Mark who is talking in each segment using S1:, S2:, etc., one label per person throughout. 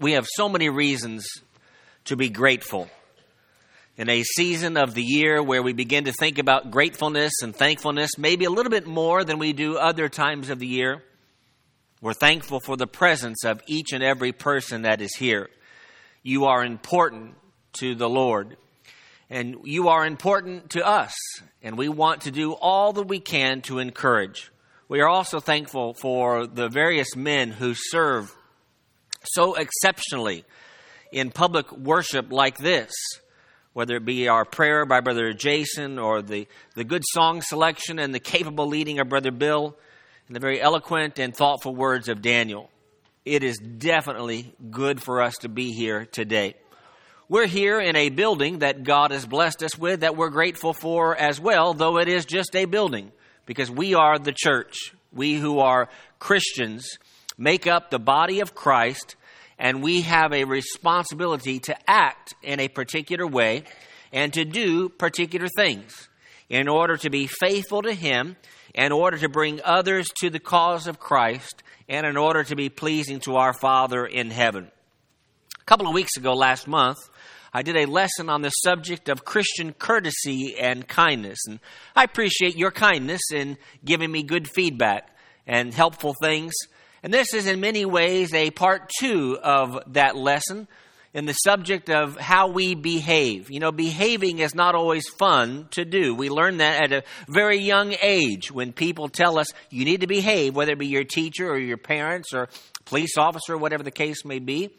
S1: We have so many reasons to be grateful. In a season of the year where we begin to think about gratefulness and thankfulness, maybe a little bit more than we do other times of the year, we're thankful for the presence of each and every person that is here. You are important to the Lord, and you are important to us, and we want to do all that we can to encourage. We are also thankful for the various men who serve so exceptionally in public worship like this, whether it be our prayer by Brother Jason or the, the good song selection and the capable leading of Brother Bill and the very eloquent and thoughtful words of Daniel. It is definitely good for us to be here today. We're here in a building that God has blessed us with that we're grateful for as well, though it is just a building, because we are the church. We who are Christians make up the body of Christ, and we have a responsibility to act in a particular way and to do particular things in order to be faithful to Him, in order to bring others to the cause of Christ, and in order to be pleasing to our Father in heaven. A couple of weeks ago, last month, I did a lesson on the subject of Christian courtesy and kindness. And I appreciate your kindness in giving me good feedback and helpful things. And this is in many ways a part two of that lesson in the subject of how we behave. You know, behaving is not always fun to do. We learn that at a very young age when people tell us you need to behave, whether it be your teacher or your parents or police officer, or whatever the case may be.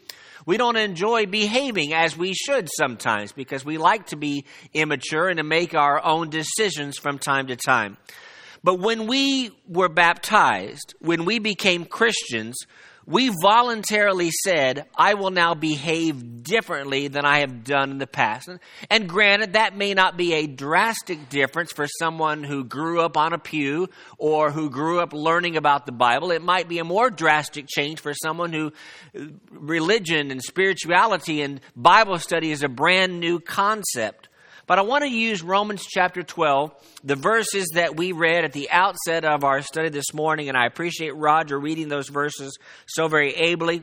S1: We don't enjoy behaving as we should sometimes because we like to be immature and to make our own decisions from time to time. But when we were baptized, when we became Christians, we voluntarily said, I will now behave differently than I have done in the past. And granted, that may not be a drastic difference for someone who grew up on a pew or who grew up learning about the Bible. It might be a more drastic change for someone who uh, religion and spirituality and Bible study is a brand new concept. But I want to use Romans chapter 12, the verses that we read at the outset of our study this morning, and I appreciate Roger reading those verses so very ably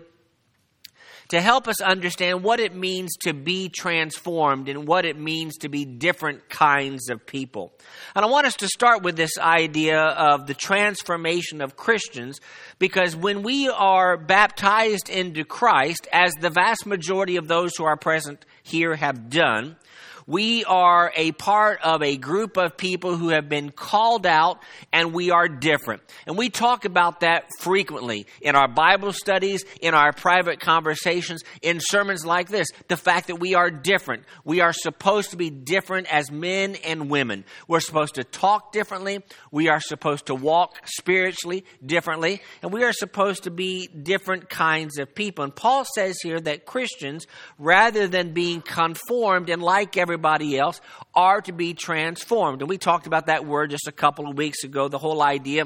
S1: to help us understand what it means to be transformed and what it means to be different kinds of people. And I want us to start with this idea of the transformation of Christians because when we are baptized into Christ, as the vast majority of those who are present here have done, we are a part of a group of people who have been called out and we are different. And we talk about that frequently in our Bible studies, in our private conversations, in sermons like this. The fact that we are different. We are supposed to be different as men and women. We're supposed to talk differently. We are supposed to walk spiritually differently. And we are supposed to be different kinds of people. And Paul says here that Christians, rather than being conformed and like everyone, everybody else are to be transformed. And we talked about that word just a couple of weeks ago, the whole idea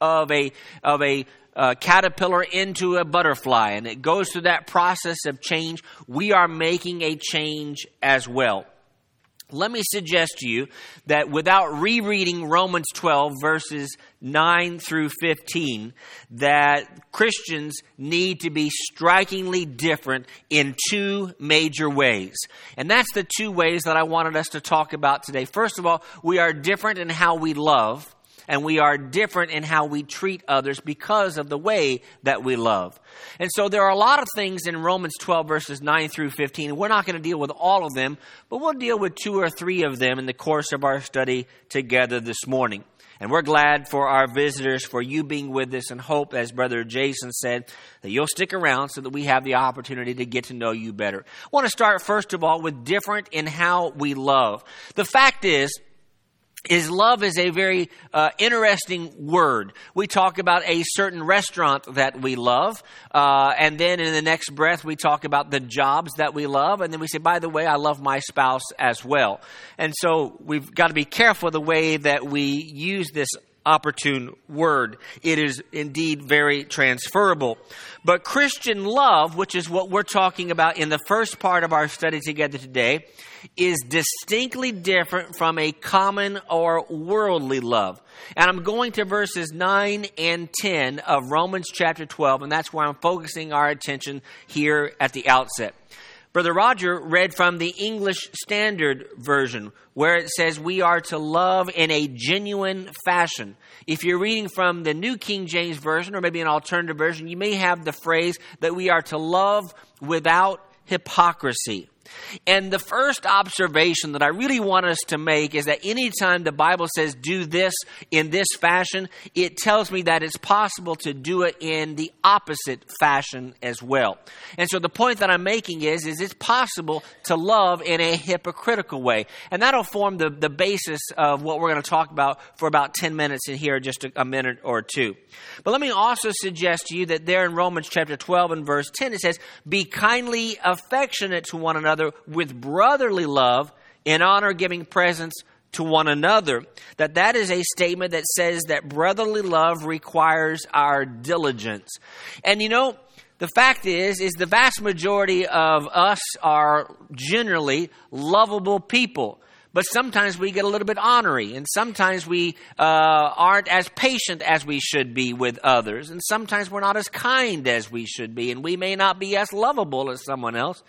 S1: of a, of a, uh, caterpillar into a butterfly, and it goes through that process of change. We are making a change as well. Let me suggest to you that without rereading Romans 12, verses 9 through 15, that Christians need to be strikingly different in two major ways. And that's the two ways that I wanted us to talk about today. First of all, we are different in how we love and we are different in how we treat others because of the way that we love. And so there are a lot of things in Romans 12, verses 9 through 15. We're not going to deal with all of them, but we'll deal with two or three of them in the course of our study together this morning. And we're glad for our visitors, for you being with us, and hope, as Brother Jason said, that you'll stick around so that we have the opportunity to get to know you better. I want to start, first of all, with different in how we love. The fact is, is love is a very uh, interesting word. We talk about a certain restaurant that we love, uh, and then in the next breath we talk about the jobs that we love, and then we say, by the way, I love my spouse as well. And so we've got to be careful the way that we use this opportune word. It is indeed very transferable. But Christian love, which is what we're talking about in the first part of our study together today, is distinctly different from a common or worldly love. And I'm going to verses 9 and 10 of Romans chapter 12, and that's where I'm focusing our attention here at the outset. Brother Roger read from the English Standard Version, where it says we are to love in a genuine fashion. If you're reading from the New King James Version or maybe an alternative version, you may have the phrase that we are to love without hypocrisy. And the first observation that I really want us to make is that anytime the Bible says do this in this fashion, it tells me that it's possible to do it in the opposite fashion as well. And so the point that I'm making is, is it's possible to love in a hypocritical way. And that'll form the, the basis of what we're going to talk about for about 10 minutes in here, just a, a minute or two. But let me also suggest to you that there in Romans chapter 12 and verse 10, it says, be kindly affectionate to one another with brotherly love in honor giving presents to one another. That that is a statement that says that brotherly love requires our diligence. And you know the fact is is the vast majority of us are generally lovable people. But sometimes we get a little bit honorary, and sometimes we uh, aren't as patient as we should be with others, and sometimes we're not as kind as we should be, and we may not be as lovable as someone else.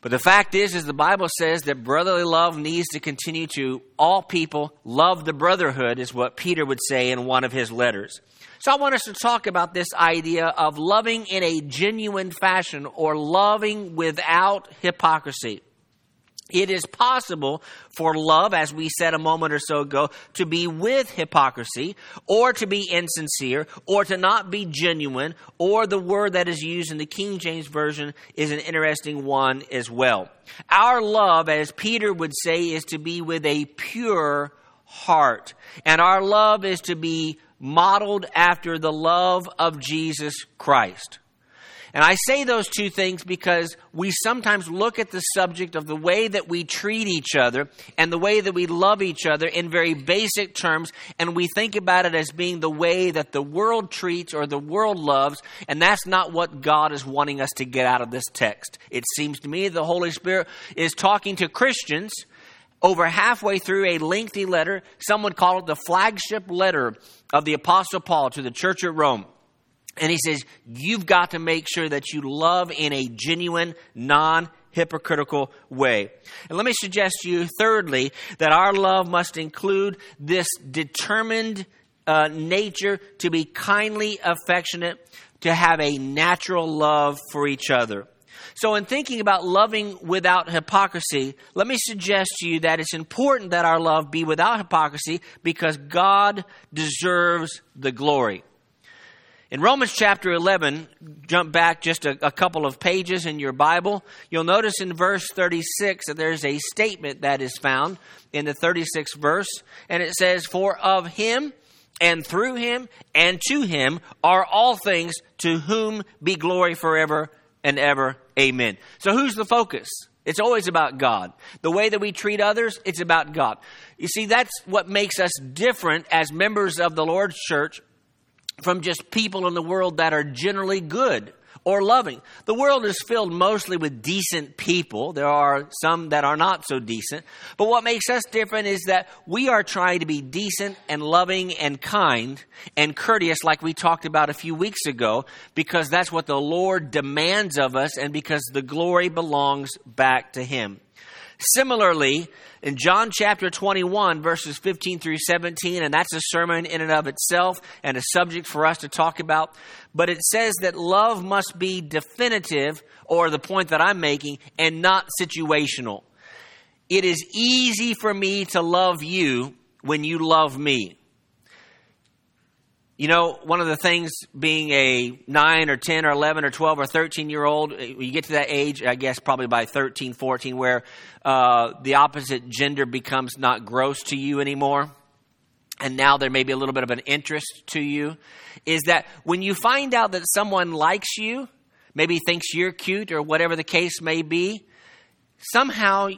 S1: But the fact is, is the Bible says that brotherly love needs to continue to all people love the brotherhood, is what Peter would say in one of his letters. So I want us to talk about this idea of loving in a genuine fashion or loving without hypocrisy. It is possible for love, as we said a moment or so ago, to be with hypocrisy, or to be insincere, or to not be genuine, or the word that is used in the King James Version is an interesting one as well. Our love, as Peter would say, is to be with a pure heart. And our love is to be modeled after the love of Jesus Christ. And I say those two things because we sometimes look at the subject of the way that we treat each other and the way that we love each other in very basic terms, and we think about it as being the way that the world treats or the world loves, and that's not what God is wanting us to get out of this text. It seems to me the Holy Spirit is talking to Christians over halfway through a lengthy letter. Some would call it the flagship letter of the Apostle Paul to the church at Rome. And he says, You've got to make sure that you love in a genuine, non hypocritical way. And let me suggest to you, thirdly, that our love must include this determined uh, nature to be kindly affectionate, to have a natural love for each other. So, in thinking about loving without hypocrisy, let me suggest to you that it's important that our love be without hypocrisy because God deserves the glory. In Romans chapter 11, jump back just a, a, couple of pages in your Bible, you'll notice in verse 36 that there's a statement that is found in the 36th verse, and it says, For of him and through him and to him are all things, to whom be glory forever and ever. Amen. So who's the focus? It's always about God. The way that we treat others, it's about God. You see, that's what makes us different as members of the Lord's church from just people in the world that are generally good or loving. The world is filled mostly with decent people. There are some that are not so decent. But what makes us different is that we are trying to be decent and loving and kind and courteous, like we talked about a few weeks ago, because that's what the Lord demands of us and because the glory belongs back to Him. Similarly, in John chapter 21, verses 15 through 17, and that's a sermon in and of itself and a subject for us to talk about, but it says that love must be definitive, or the point that I'm making, and not situational. It is easy for me to love you when you love me. You know, one of the things being a 9 or 10 or 11 or 12 or 13 year old, you get to that age, I guess probably by 13, 14, where uh, the opposite gender becomes not gross to you anymore. And now there may be a little bit of an interest to you. Is that when you find out that someone likes you, maybe thinks you're cute or whatever the case may be, somehow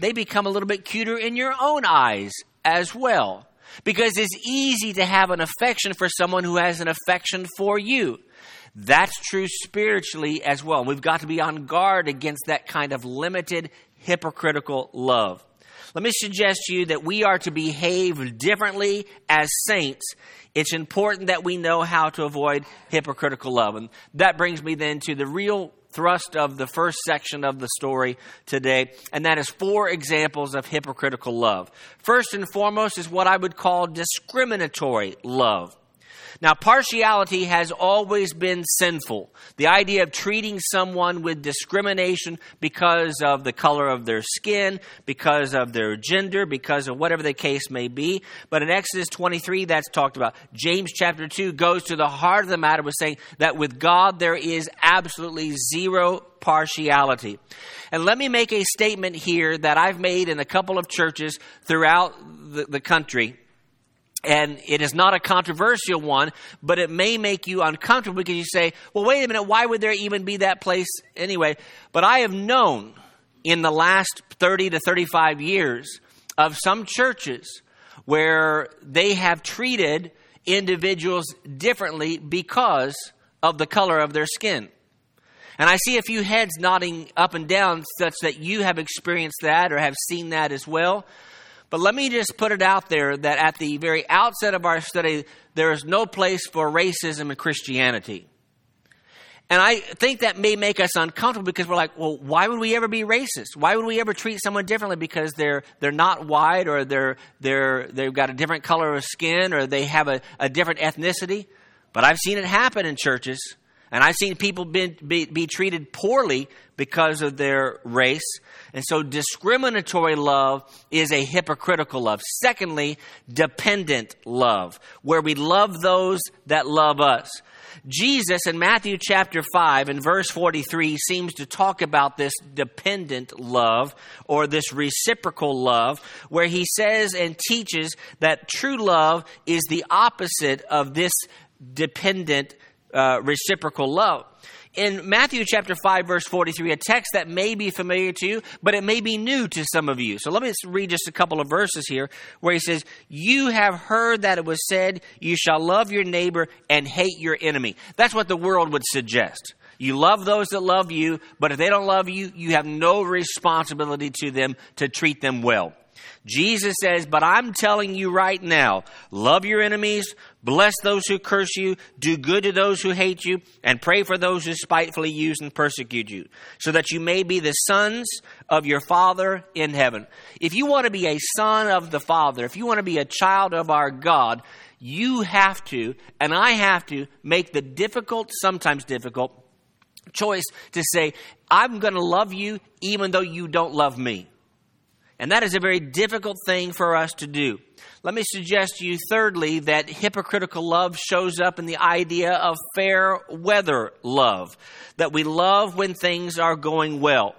S1: they become a little bit cuter in your own eyes as well. Because it's easy to have an affection for someone who has an affection for you. That's true spiritually as well. We've got to be on guard against that kind of limited, hypocritical love. Let me suggest to you that we are to behave differently as saints. It's important that we know how to avoid hypocritical love. And that brings me then to the real thrust of the first section of the story today, and that is four examples of hypocritical love. First and foremost is what I would call discriminatory love. Now, partiality has always been sinful. The idea of treating someone with discrimination because of the color of their skin, because of their gender, because of whatever the case may be. But in Exodus 23, that's talked about. James chapter 2 goes to the heart of the matter with saying that with God there is absolutely zero partiality. And let me make a statement here that I've made in a couple of churches throughout the, the country and it is not a controversial one, but it may make you uncomfortable because you say, well, wait a minute, why would there even be that place anyway? But I have known in the last 30 to 35 years of some churches where they have treated individuals differently because of the color of their skin. And I see a few heads nodding up and down, such that you have experienced that or have seen that as well. But let me just put it out there that at the very outset of our study, there is no place for racism in Christianity. And I think that may make us uncomfortable because we're like, well, why would we ever be racist? Why would we ever treat someone differently because they're they're not white or they're they're they've got a different color of skin or they have a, a different ethnicity? But I've seen it happen in churches, and I've seen people be, be, be treated poorly because of their race. And so discriminatory love is a hypocritical love. Secondly, dependent love, where we love those that love us. Jesus in Matthew chapter 5 and verse 43 seems to talk about this dependent love or this reciprocal love, where he says and teaches that true love is the opposite of this dependent uh, reciprocal love in Matthew chapter 5 verse 43, a text that may be familiar to you, but it may be new to some of you. So let me read just a couple of verses here where he says, "You have heard that it was said, you shall love your neighbor and hate your enemy." That's what the world would suggest. You love those that love you, but if they don't love you, you have no responsibility to them to treat them well. Jesus says, But I'm telling you right now, love your enemies, bless those who curse you, do good to those who hate you, and pray for those who spitefully use and persecute you, so that you may be the sons of your Father in heaven. If you want to be a son of the Father, if you want to be a child of our God, you have to, and I have to, make the difficult, sometimes difficult, choice to say, I'm going to love you even though you don't love me. And that is a very difficult thing for us to do. Let me suggest to you, thirdly, that hypocritical love shows up in the idea of fair weather love, that we love when things are going well.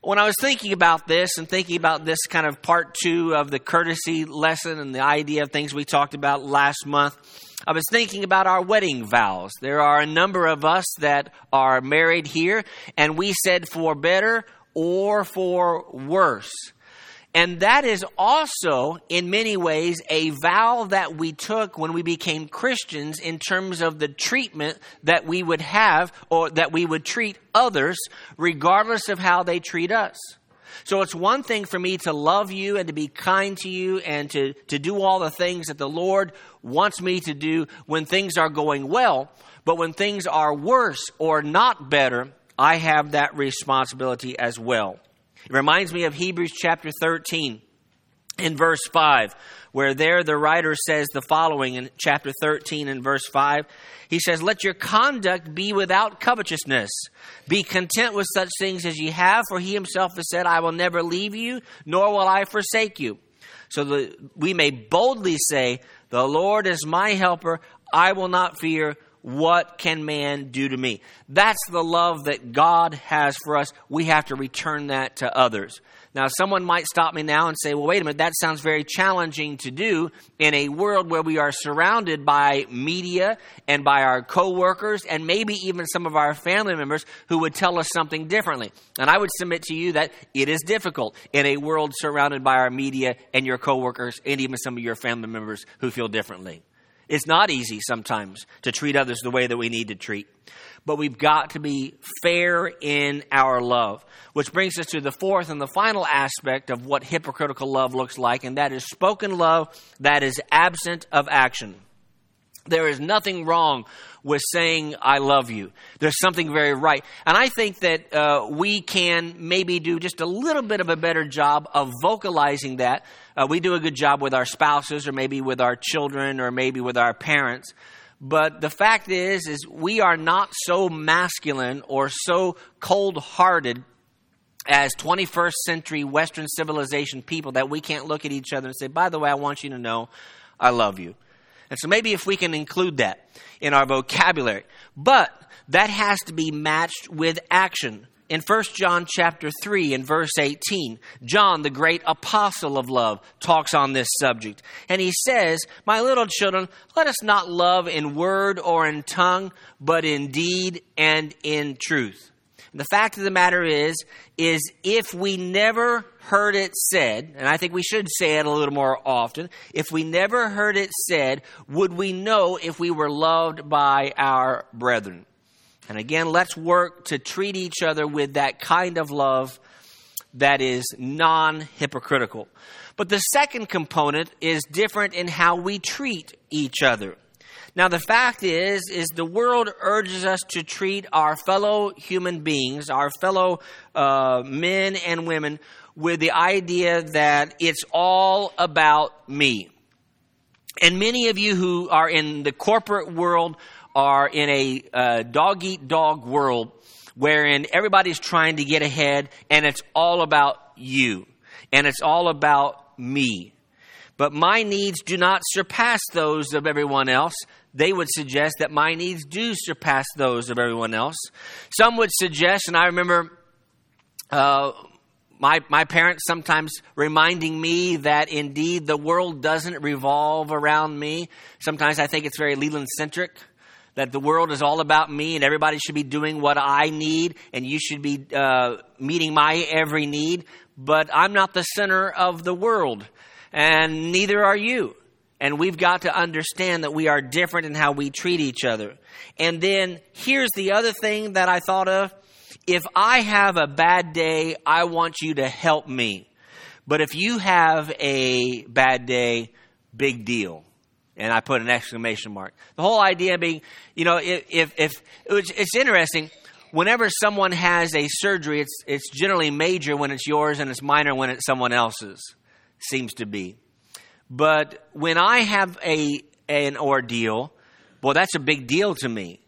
S1: When I was thinking about this and thinking about this kind of part two of the courtesy lesson and the idea of things we talked about last month, I was thinking about our wedding vows. There are a number of us that are married here, and we said for better or for worse. And that is also, in many ways, a vow that we took when we became Christians in terms of the treatment that we would have or that we would treat others, regardless of how they treat us. So it's one thing for me to love you and to be kind to you and to, to do all the things that the Lord wants me to do when things are going well. But when things are worse or not better, I have that responsibility as well. It reminds me of Hebrews chapter 13 in verse 5, where there the writer says the following in chapter 13 and verse 5. He says, Let your conduct be without covetousness. Be content with such things as ye have, for he himself has said, I will never leave you, nor will I forsake you. So that we may boldly say, The Lord is my helper, I will not fear. What can man do to me? That's the love that God has for us. We have to return that to others. Now, someone might stop me now and say, well, wait a minute, that sounds very challenging to do in a world where we are surrounded by media and by our coworkers and maybe even some of our family members who would tell us something differently. And I would submit to you that it is difficult in a world surrounded by our media and your coworkers and even some of your family members who feel differently. It's not easy sometimes to treat others the way that we need to treat but we've got to be fair in our love. Which brings us to the fourth and the final aspect of what hypocritical love looks like, and that is spoken love that is absent of action. There is nothing wrong with saying, I love you. There's something very right. And I think that uh, we can maybe do just a little bit of a better job of vocalizing that. Uh, we do a good job with our spouses, or maybe with our children, or maybe with our parents. But the fact is, is we are not so masculine or so cold-hearted as 21st century Western civilization people that we can't look at each other and say, by the way, I want you to know I love you. And so maybe if we can include that in our vocabulary. But that has to be matched with action in 1 John chapter 3 and verse 18, John, the great apostle of love, talks on this subject. And he says, My little children, let us not love in word or in tongue, but in deed and in truth. The fact of the matter is, is if we never heard it said, and I think we should say it a little more often, if we never heard it said, would we know if we were loved by our brethren? And again, let's work to treat each other with that kind of love that is non hypocritical. But the second component is different in how we treat each other. Now, the fact is, is the world urges us to treat our fellow human beings, our fellow uh, men and women, with the idea that it's all about me. And many of you who are in the corporate world are in a uh, dog eat dog world wherein everybody's trying to get ahead and it's all about you and it's all about me. But my needs do not surpass those of everyone else. They would suggest that my needs do surpass those of everyone else. Some would suggest, and I remember uh, my, my parents sometimes reminding me that indeed the world doesn't revolve around me. Sometimes I think it's very Leland centric that the world is all about me and everybody should be doing what I need and you should be uh, meeting my every need. But I'm not the center of the world, and neither are you. And we've got to understand that we are different in how we treat each other. And then here's the other thing that I thought of. If I have a bad day, I want you to help me. But if you have a bad day, big deal and I put an exclamation mark. The whole idea being, you know, if, if, if it's interesting, whenever someone has a surgery, it's, it's generally major when it's yours and it's minor when it's someone else's, seems to be. But when I have a, an ordeal, well, that's a big deal to me.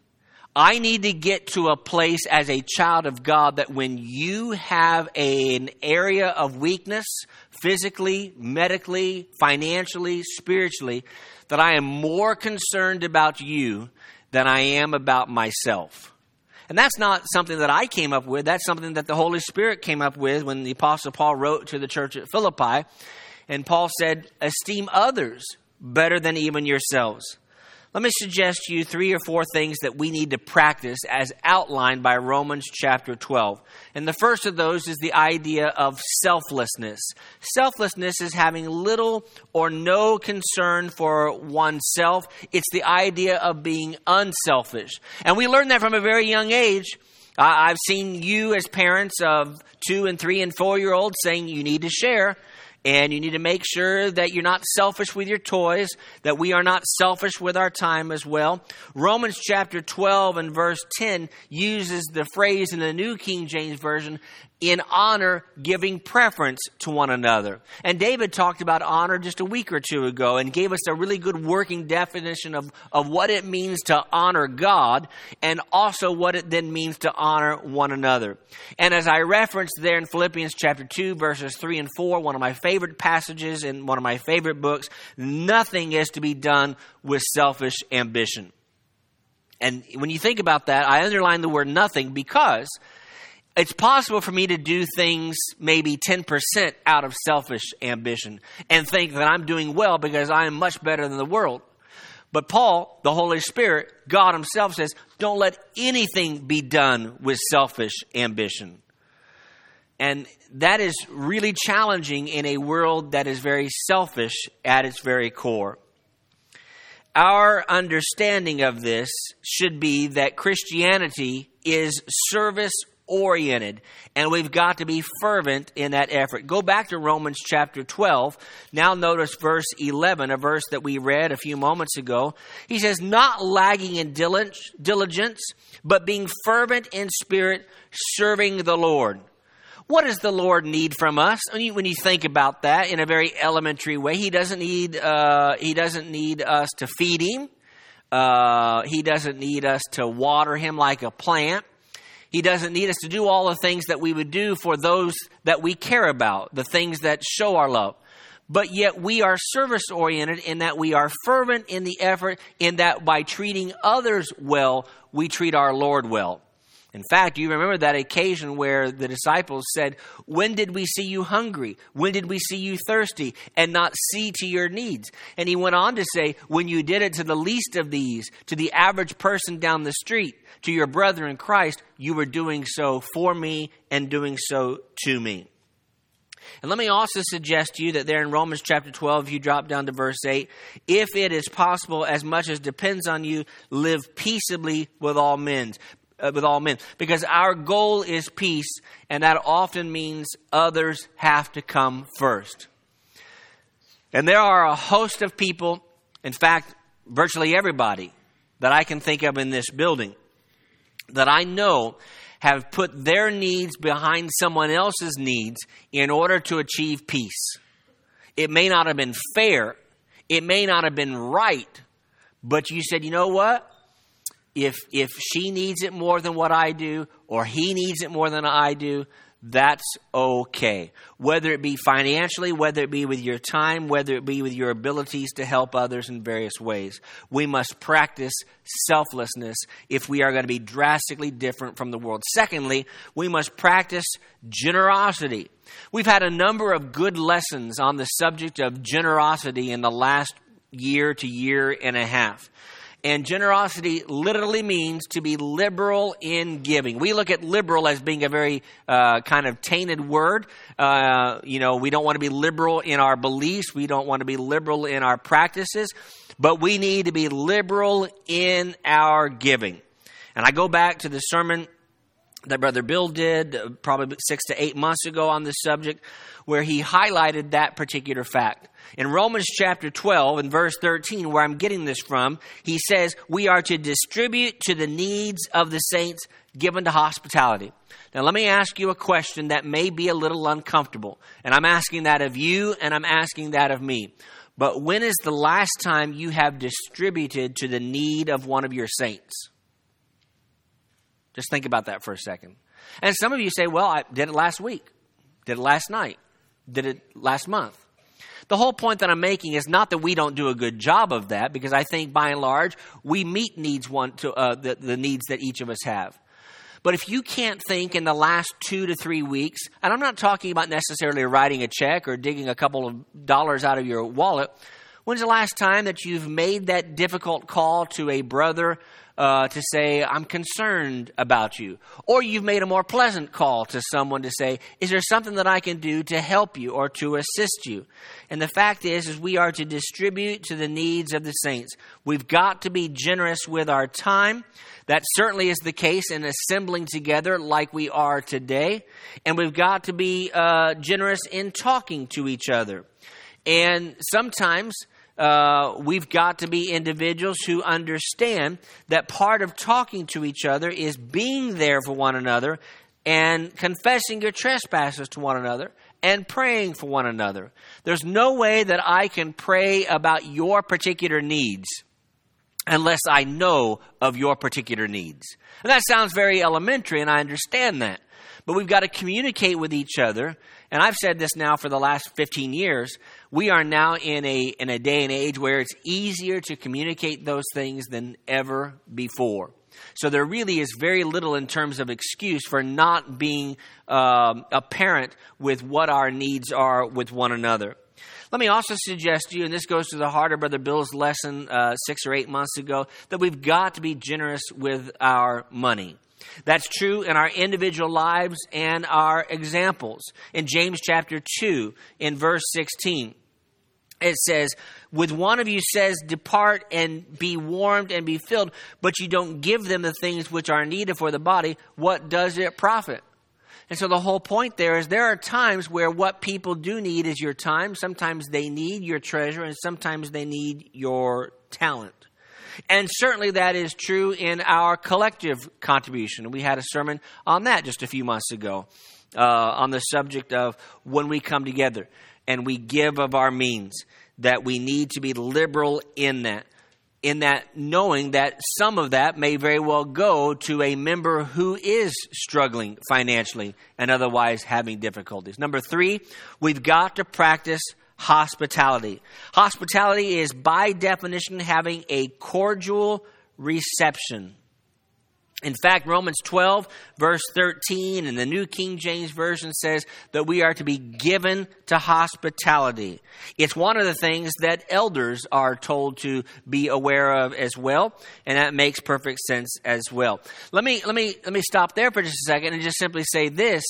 S1: I need to get to a place as a child of God that when you have a, an area of weakness, physically, medically, financially, spiritually, that I am more concerned about you than I am about myself. And that's not something that I came up with. That's something that the Holy Spirit came up with when the Apostle Paul wrote to the church at Philippi. And Paul said, Esteem others better than even yourselves. Let me suggest to you three or four things that we need to practice as outlined by Romans chapter 12. And the first of those is the idea of selflessness. Selflessness is having little or no concern for oneself, it's the idea of being unselfish. And we learn that from a very young age. I've seen you as parents of two and three and four year olds saying you need to share. And you need to make sure that you're not selfish with your toys, that we are not selfish with our time as well. Romans chapter 12 and verse 10 uses the phrase in the New King James Version, in honor, giving preference to one another. And David talked about honor just a week or two ago and gave us a really good working definition of, of what it means to honor God and also what it then means to honor one another. And as I referenced there in Philippians chapter 2, verses 3 and 4, one of my favorite passages in one of my favorite books, nothing is to be done with selfish ambition. And when you think about that, I underline the word nothing because it's possible for me to do things maybe 10% out of selfish ambition and think that I'm doing well because I am much better than the world. But Paul, the Holy Spirit, God Himself says, don't let anything be done with selfish ambition. And that is really challenging in a world that is very selfish at its very core. Our understanding of this should be that Christianity is service oriented and we've got to be fervent in that effort. Go back to Romans chapter 12. Now notice verse 11, a verse that we read a few moments ago. He says, Not lagging in diligence, but being fervent in spirit, serving the Lord. What does the Lord need from us? When you, when you think about that in a very elementary way, He doesn't need uh, He doesn't need us to feed Him. Uh, he doesn't need us to water Him like a plant. He doesn't need us to do all the things that we would do for those that we care about, the things that show our love. But yet we are service oriented in that we are fervent in the effort, in that by treating others well, we treat our Lord well. In fact, you remember that occasion where the disciples said, When did we see you hungry? When did we see you thirsty? And not see to your needs. And he went on to say, When you did it to the least of these, to the average person down the street, to your brother in Christ, you were doing so for me and doing so to me. And let me also suggest to you that there in Romans chapter 12, you drop down to verse 8, if it is possible, as much as depends on you, live peaceably with all men uh, with all men. Because our goal is peace and that often means others have to come first. And there are a host of people in fact virtually everybody that i can think of in this building that i know have put their needs behind someone else's needs in order to achieve peace. It may not have been fair. It may not have been right. But you said you know what if if she needs it more than what I do or he needs it more than I do, that's okay. Whether it be financially, whether it be with your time, whether it be with your abilities to help others in various ways. We must practice selflessness if we are going to be drastically different from the world. Secondly, we must practice generosity. We've had a number of good lessons on the subject of generosity in the last year to year and a half. And generosity literally means to be liberal in giving. We look at liberal as being a very uh, kind of tainted word. Uh, you know, we don't want to be liberal in our beliefs. We don't want to be liberal in our practices. But we need to be liberal in our giving. And I go back to the sermon that Brother Bill did uh, probably six to eight months ago on this subject, where he highlighted that particular fact. In Romans chapter 12 and verse 13, where I'm getting this from, he says, We are to distribute to the needs of the saints given to hospitality. Now, let me ask you a question that may be a little uncomfortable. And I'm asking that of you, and I'm asking that of me. But when is the last time you have distributed to the need of one of your saints? Just think about that for a second. And some of you say, well, I did it last week, did it last night, did it last month. The whole point that I'm making is not that we don't do a good job of that, because I think by and large we meet needs one to uh, the, the needs that each of us have. But if you can't think in the last two to three weeks, and I'm not talking about necessarily writing a check or digging a couple of dollars out of your wallet, when's the last time that you've made that difficult call to a brother uh, to say, I'm concerned about you. Or you've made a more pleasant call to someone to say, Is there something that I can do to help you or to assist you? And the fact is, is we are to distribute to the needs of the saints. We've got to be generous with our time. That certainly is the case in assembling together like we are today. And we've got to be uh, generous in talking to each other. And sometimes uh, we've got to be individuals who understand that part of talking to each other is being there for one another and confessing your trespasses to one another and praying for one another. There's no way that I can pray about your particular needs unless I know of your particular needs. And that sounds very elementary, and I understand that. But we've got to communicate with each other. And I've said this now for the last 15 years. We are now in a, in a day and age where it's easier to communicate those things than ever before. So there really is very little in terms of excuse for not being um, apparent with what our needs are with one another. Let me also suggest to you, and this goes to the heart of Brother Bill's lesson uh, six or eight months ago, that we've got to be generous with our money. That's true in our individual lives and our examples. In James chapter 2, in verse 16, it says, With one of you says, Depart and be warmed and be filled, but you don't give them the things which are needed for the body, what does it profit? And so the whole point there is there are times where what people do need is your time. Sometimes they need your treasure, and sometimes they need your talent. And certainly that is true in our collective contribution. We had a sermon on that just a few months ago uh, on the subject of when we come together and we give of our means, that we need to be liberal in that in that knowing that some of that may very well go to a member who is struggling financially and otherwise having difficulties. Number three, we've got to practice hospitality. Hospitality is by definition having a cordial reception. In fact, Romans 12, verse 13, in the New King James Version says that we are to be given to hospitality. It's one of the things that elders are told to be aware of as well, and that makes perfect sense as well. Let me, let me, let me stop there for just a second and just simply say this,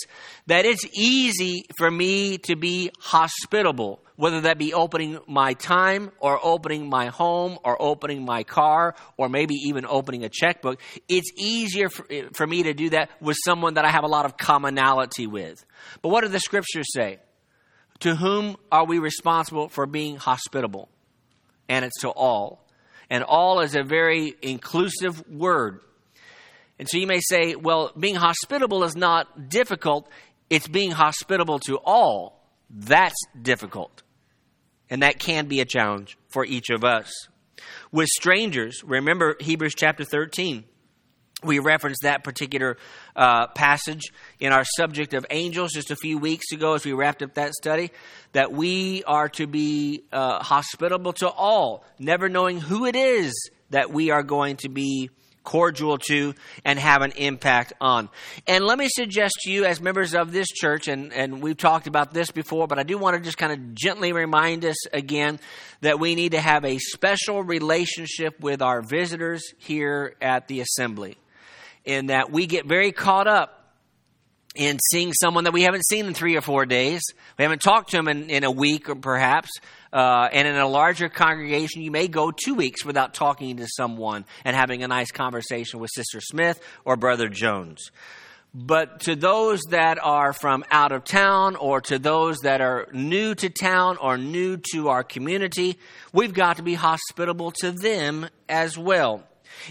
S1: that it's easy for me to be hospitable whether that be opening my time or opening my home or opening my car or maybe even opening a checkbook, it's easier for, for, me to do that with someone that I have a lot of commonality with. But what do the scriptures say? To whom are we responsible for being hospitable? And it's to all. And all is a very inclusive word. And so you may say, well, being hospitable is not difficult. It's being hospitable to all. That's difficult. And that can be a challenge for each of us. With strangers, remember Hebrews chapter 13. We referenced that particular uh, passage in our subject of angels just a few weeks ago as we wrapped up that study. That we are to be uh, hospitable to all, never knowing who it is that we are going to be cordial to and have an impact on. And let me suggest to you, as members of this church, and, and we've talked about this before, but I do want to just kind of gently remind us again that we need to have a special relationship with our visitors here at the assembly. In that we get very caught up in seeing someone that we haven't seen in three or four days. We haven't talked to them in, in a week or perhaps. Uh, and in a larger congregation, you may go two weeks without talking to someone and having a nice conversation with Sister Smith or Brother Jones. But to those that are from out of town or to those that are new to town or new to our community, we've got to be hospitable to them as well.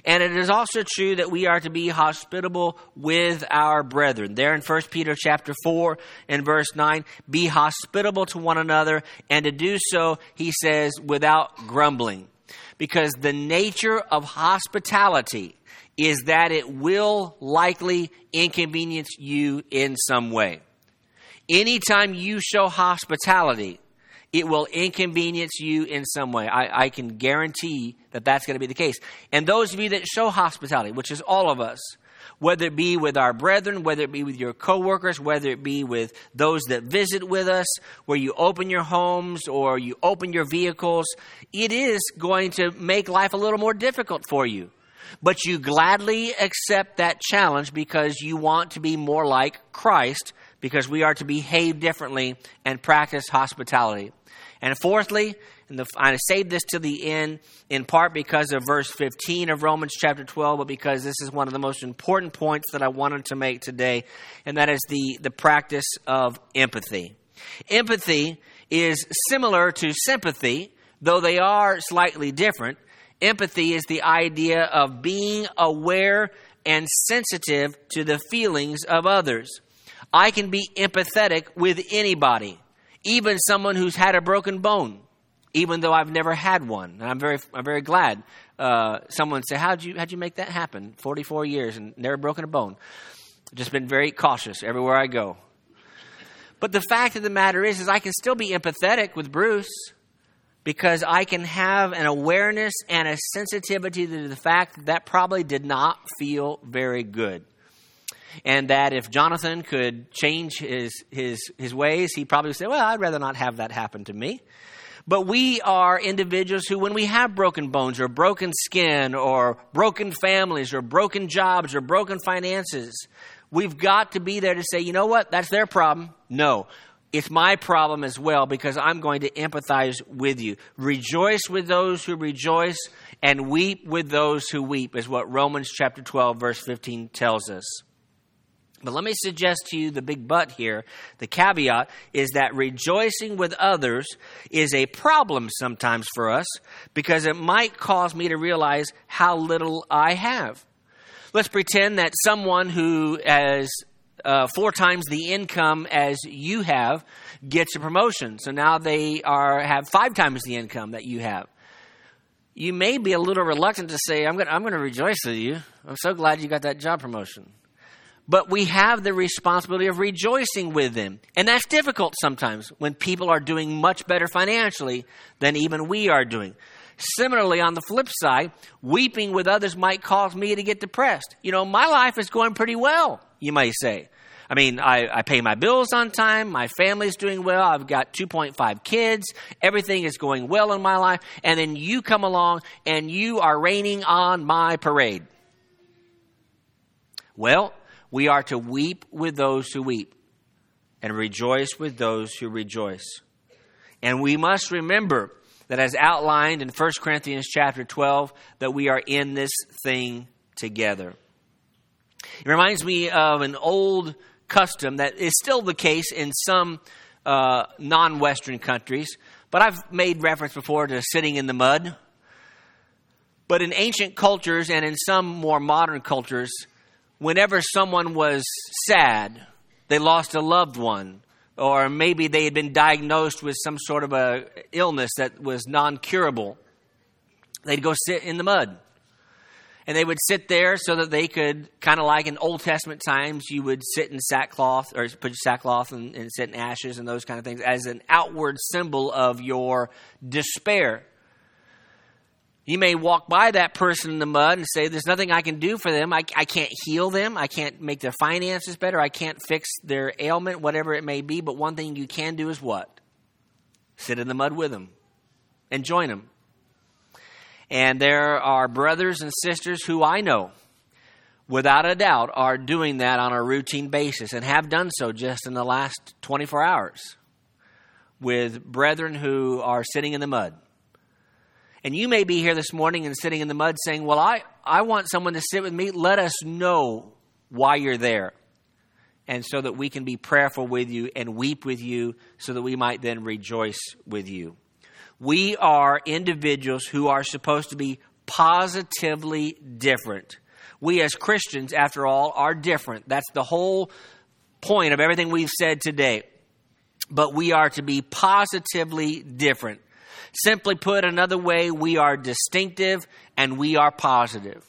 S1: And it is also true that we are to be hospitable with our brethren. There in 1 Peter chapter 4 and verse 9, be hospitable to one another, and to do so, he says, without grumbling. Because the nature of hospitality is that it will likely inconvenience you in some way. Anytime you show hospitality, it will inconvenience you in some way. I, I can guarantee that that's going to be the case. And those of you that show hospitality, which is all of us, whether it be with our brethren, whether it be with your coworkers, whether it be with those that visit with us, where you open your homes or you open your vehicles, it is going to make life a little more difficult for you. But you gladly accept that challenge because you want to be more like Christ, because we are to behave differently and practice hospitality. And fourthly, and the, I saved this to the end in part because of verse 15 of Romans chapter 12, but because this is one of the most important points that I wanted to make today, and that is the, the practice of empathy. Empathy is similar to sympathy, though they are slightly different. Empathy is the idea of being aware and sensitive to the feelings of others. I can be empathetic with anybody even someone who's had a broken bone. even though I've never had one. And I'm very, I'm very glad. Uh, someone said, how'd you, how'd you make that happen? 44 years and never broken a bone. Just been very cautious everywhere I go. But the fact of the matter is, is I can still be empathetic with Bruce because I can have an awareness and a sensitivity to the fact that, that probably did not feel very good. And that if Jonathan could change his, his, his ways, he probably would say, Well, I'd rather not have that happen to me. But we are individuals who, when we have broken bones or broken skin or broken families or broken jobs or broken finances, we've got to be there to say, you know what, that's their problem. No, it's my problem as well because I'm going to empathize with you. Rejoice with those who rejoice and weep with those who weep, is what Romans chapter 12, verse 15 tells us. But let me suggest to you the big but here. The caveat is that rejoicing with others is a problem sometimes for us because it might cause me to realize how little I have. Let's pretend that someone who has uh, four times the income as you have gets a promotion. So now they are have five times the income that you have. You may be a little reluctant to say, "I'm going I'm going to rejoice with you. I'm so glad you got that job promotion." But we have the responsibility of rejoicing with them. And that's difficult sometimes when people are doing much better financially than even we are doing. Similarly, on the flip side, weeping with others might cause me to get depressed. You know, my life is going pretty well, you may say. I mean, I, I pay my bills on time. My family's doing well. I've got 2.5 kids. Everything is going well in my life. And then you come along and you are raining on my parade. Well, we are to weep with those who weep and rejoice with those who rejoice. And we must remember that as outlined in 1 Corinthians chapter 12 that we are in this thing together. It reminds me of an old custom that is still the case in some uh, non Western countries, but I've made reference before to sitting in the mud. But in ancient cultures and in some more modern cultures, whenever someone was sad, they lost a loved one, or maybe they had been diagnosed with some sort of a illness that was non-curable, they'd go sit in the mud. And they would sit there so that they could, kind of like in Old Testament times, you would sit in sackcloth or put your sackcloth and, and sit in ashes and those kind of things as an outward symbol of your despair. You may walk by that person in the mud and say, There's nothing I can do for them. I, I can't heal them. I can't make their finances better. I can't fix their ailment, whatever it may be. But one thing you can do is what? Sit in the mud with them and join them. And there are brothers and sisters who I know, without a doubt, are doing that on a routine basis and have done so just in the last 24 hours with brethren who are sitting in the mud and you may be here this morning and sitting in the mud saying, Well, I, I want someone to sit with me. Let us know why you're there. And so that we can be prayerful with you and weep with you so that we might then rejoice with you. We are individuals who are supposed to be positively different. We as Christians, after all, are different. That's the whole point of everything we've said today. But we are to be positively different. Simply put another way, we are distinctive and we are positive.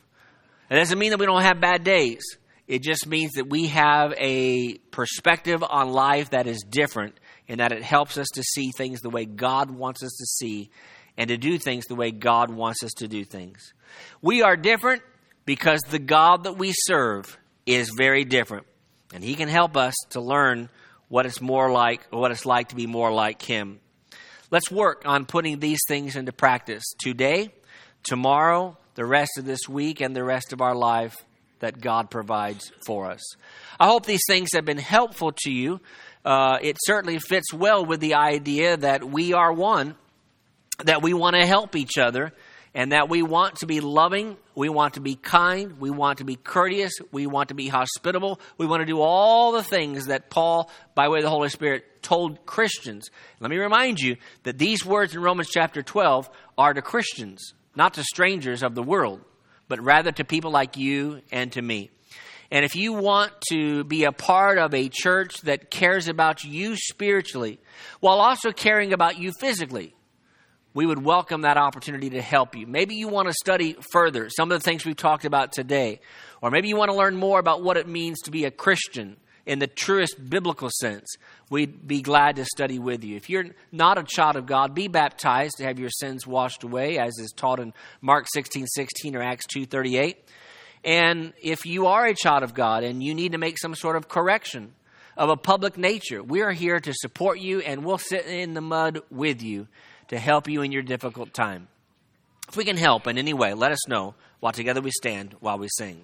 S1: It doesn't mean that we don't have bad days. It just means that we have a perspective on life that is different and that it helps us to see things the way God wants us to see and to do things the way God wants us to do things. We are different because the God that we serve is very different. And he can help us to learn what it's more like, or what it's like to be more like him. Let's work on putting these things into practice today, tomorrow, the rest of this week, and the rest of our life that God provides for us. I hope these things have been helpful to you. Uh, it certainly fits well with the idea that we are one, that we want to help each other, and that we want to be loving, we want to be kind, we want to be courteous, we want to be hospitable, we want to do all the things that Paul, by way of the Holy Spirit, told Christians. Let me remind you that these words in Romans chapter 12 are to Christians, not to strangers of the world, but rather to people like you and to me. And if you want to be a part of a church that cares about you spiritually, while also caring about you physically, we would welcome that opportunity to help you. Maybe you want to study further some of the things we've talked about today, or maybe you want to learn more about what it means to be a Christian in the truest biblical sense. We'd be glad to study with you. If you're not a child of God, be baptized to have your sins washed away, as is taught in Mark 16 16 or Acts 2 38. And if you are a child of God and you need to make some sort of correction of a public nature, we are here to support you and we'll sit in the mud with you to help you in your difficult time. If we can help in any way, let us know while together we stand while we sing.